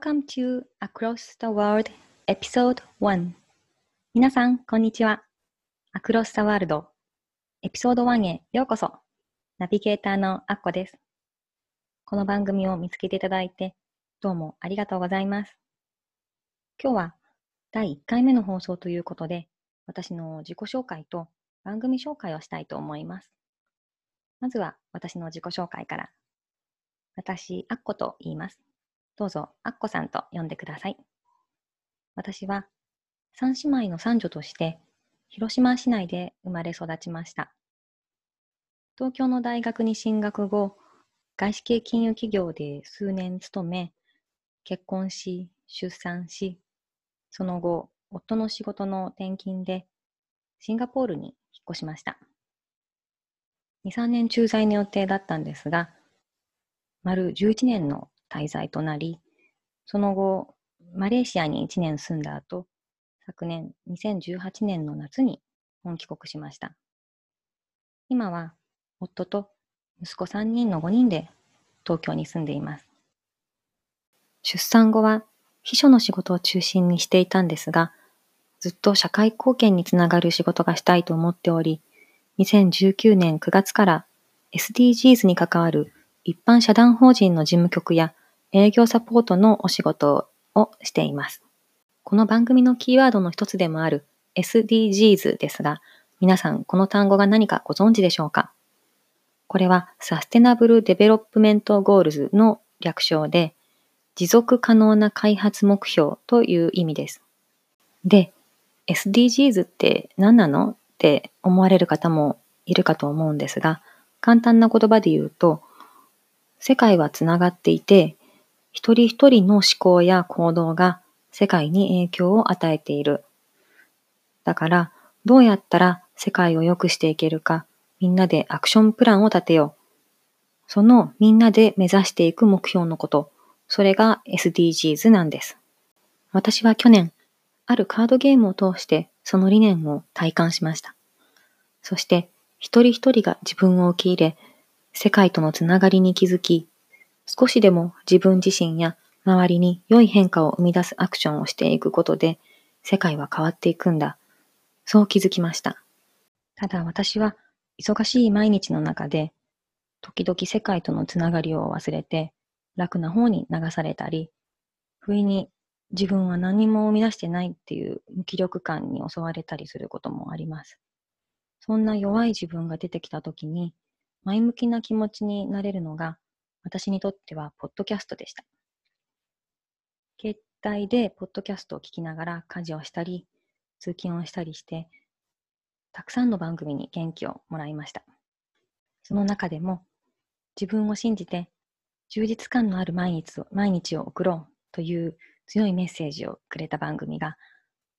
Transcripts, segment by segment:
Welcome to Across the World Episode 1皆さん、こんにちは。Across the World エピソード1へようこそ。ナビゲーターのアッコです。この番組を見つけていただいて、どうもありがとうございます。今日は第1回目の放送ということで、私の自己紹介と番組紹介をしたいと思います。まずは私の自己紹介から。私、アッコと言います。どうぞ、アッコさんと呼んでください。私は、三姉妹の三女として、広島市内で生まれ育ちました。東京の大学に進学後、外資系金融企業で数年勤め、結婚し、出産し、その後、夫の仕事の転勤で、シンガポールに引っ越しました。2、3年駐在の予定だったんですが、丸11年の滞在となり、その後、マレーシアに1年住んだ後、昨年2018年の夏に本帰国しました。今は夫と息子3人の5人で東京に住んでいます。出産後は秘書の仕事を中心にしていたんですが、ずっと社会貢献につながる仕事がしたいと思っており、2019年9月から SDGs に関わる一般社団法人の事務局や営業サポートのお仕事をしています。この番組のキーワードの一つでもある SDGs ですが、皆さんこの単語が何かご存知でしょうか？これは Sustainable Development Goals の略称で、持続可能な開発目標という意味です。で、SDGs って何なの？って思われる方もいるかと思うんですが、簡単な言葉で言うと、世界はつながっていて、一人一人の思考や行動が世界に影響を与えている。だから、どうやったら世界を良くしていけるか、みんなでアクションプランを立てよう。そのみんなで目指していく目標のこと、それが SDGs なんです。私は去年、あるカードゲームを通してその理念を体感しました。そして、一人一人が自分を受け入れ、世界とのつながりに気づき、少しでも自分自身や周りに良い変化を生み出すアクションをしていくことで、世界は変わっていくんだ。そう気づきました。ただ私は忙しい毎日の中で、時々世界とのつながりを忘れて、楽な方に流されたり、不意に自分は何も生み出してないっていう無気力感に襲われたりすることもあります。そんな弱い自分が出てきた時に、前向きな気持ちになれるのが私にとってはポッドキャストでした。携帯でポッドキャストを聞きながら家事をしたり、通勤をしたりして、たくさんの番組に元気をもらいました。その中でも、自分を信じて充実感のある毎日を毎日を送ろうという強いメッセージをくれた番組が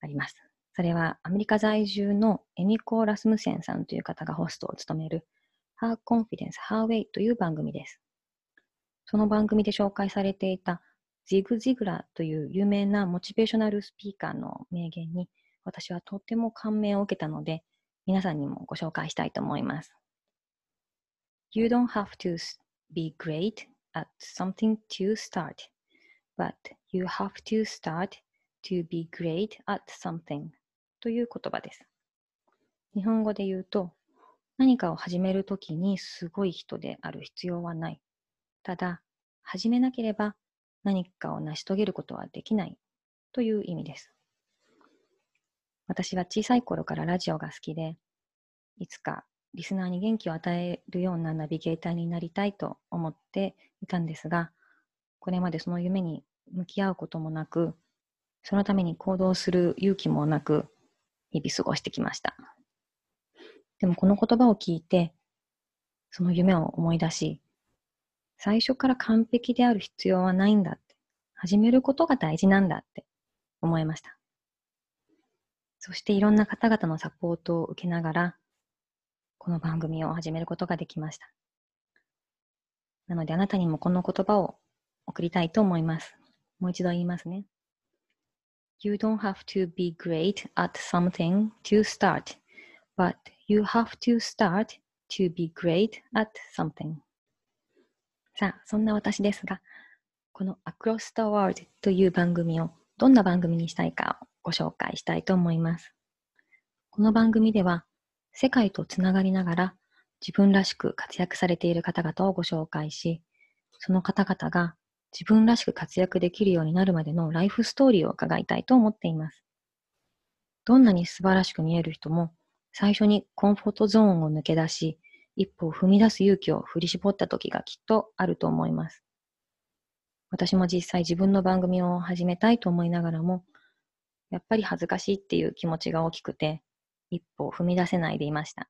あります。それはアメリカ在住のエミコ・ラスムセンさんという方がホストを務める Her Confidence, Her Way という番組です。その番組で紹介されていたジグ・ジグラという有名なモチベーショナルスピーカーの名言に私はとても感銘を受けたので皆さんにもご紹介したいと思います。You don't have to be great at something to start, but you have to start to be great at something という言葉です。日本語で言うと何かを始めるときにすごい人である必要はない。ただ、始めなければ何かを成し遂げることはできないという意味です。私は小さい頃からラジオが好きで、いつかリスナーに元気を与えるようなナビゲーターになりたいと思っていたんですが、これまでその夢に向き合うこともなく、そのために行動する勇気もなく、日々過ごしてきました。でもこの言葉を聞いて、その夢を思い出し、最初から完璧である必要はないんだって。始めることが大事なんだって。思いました。そしていろんな方々のサポートを受けながら、この番組を始めることができました。なのであなたにもこの言葉を送りたいと思います。もう一度言いますね。You don't have to be great at something to start, but you have to start to be great at something. さあ、そんな私ですが、この Across the World という番組をどんな番組にしたいかをご紹介したいと思います。この番組では世界とつながりながら自分らしく活躍されている方々をご紹介し、その方々が自分らしく活躍できるようになるまでのライフストーリーを伺いたいと思っています。どんなに素晴らしく見える人も最初にコンフォートゾーンを抜け出し、一歩を踏み出す勇気を振り絞った時がきっとあると思います。私も実際自分の番組を始めたいと思いながらも、やっぱり恥ずかしいっていう気持ちが大きくて、一歩を踏み出せないでいました。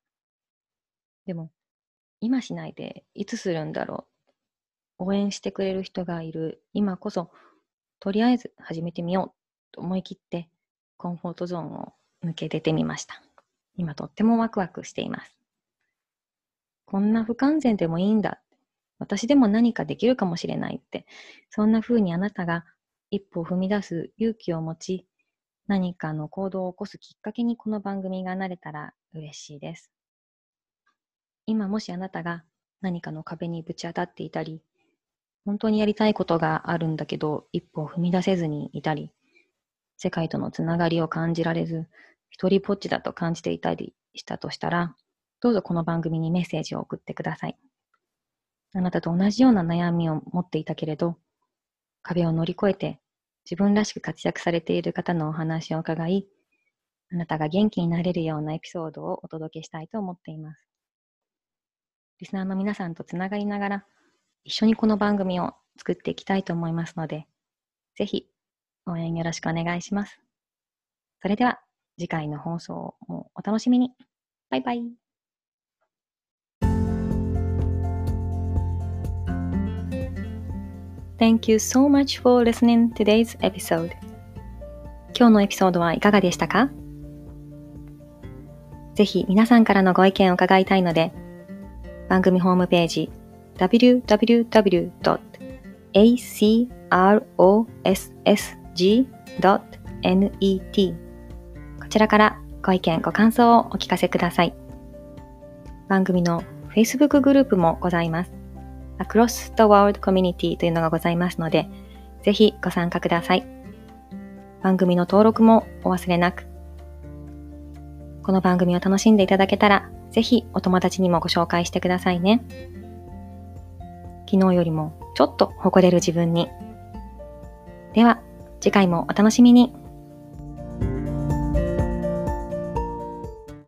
でも、今しないでいつするんだろう。応援してくれる人がいる今こそ、とりあえず始めてみようと思い切って、コンフォートゾーンを抜け出てみました。今とってもワクワクしています。こんな不完全でもいいんだ。私でも何かできるかもしれないって、そんな風にあなたが一歩を踏み出す勇気を持ち、何かの行動を起こすきっかけにこの番組がなれたら嬉しいです。今もしあなたが何かの壁にぶち当たっていたり、本当にやりたいことがあるんだけど一歩を踏み出せずにいたり、世界とのつながりを感じられず、一人ぽっちだと感じていたりしたとしたら、どうぞこの番組にメッセージを送ってください。あなたと同じような悩みを持っていたけれど、壁を乗り越えて自分らしく活躍されている方のお話を伺い、あなたが元気になれるようなエピソードをお届けしたいと思っています。リスナーの皆さんとつながりながら、一緒にこの番組を作っていきたいと思いますので、ぜひ応援よろしくお願いします。それでは次回の放送もお楽しみに。バイバイ。Thank you so much for listening today's episode. 今日のエピソードはいかがでしたか？ぜひ皆さんからのご意見を伺いたいので、番組ホームページ www.acrossg.net こちらからご意見、ご感想をお聞かせください。番組の Facebook グループもございます。Across the World Community というのがございますので、ぜひご参加ください。番組の登録もお忘れなく。この番組を楽しんでいただけたら、ぜひお友達にもご紹介してくださいね。昨日よりもちょっと誇れる自分に。では、次回もお楽しみに。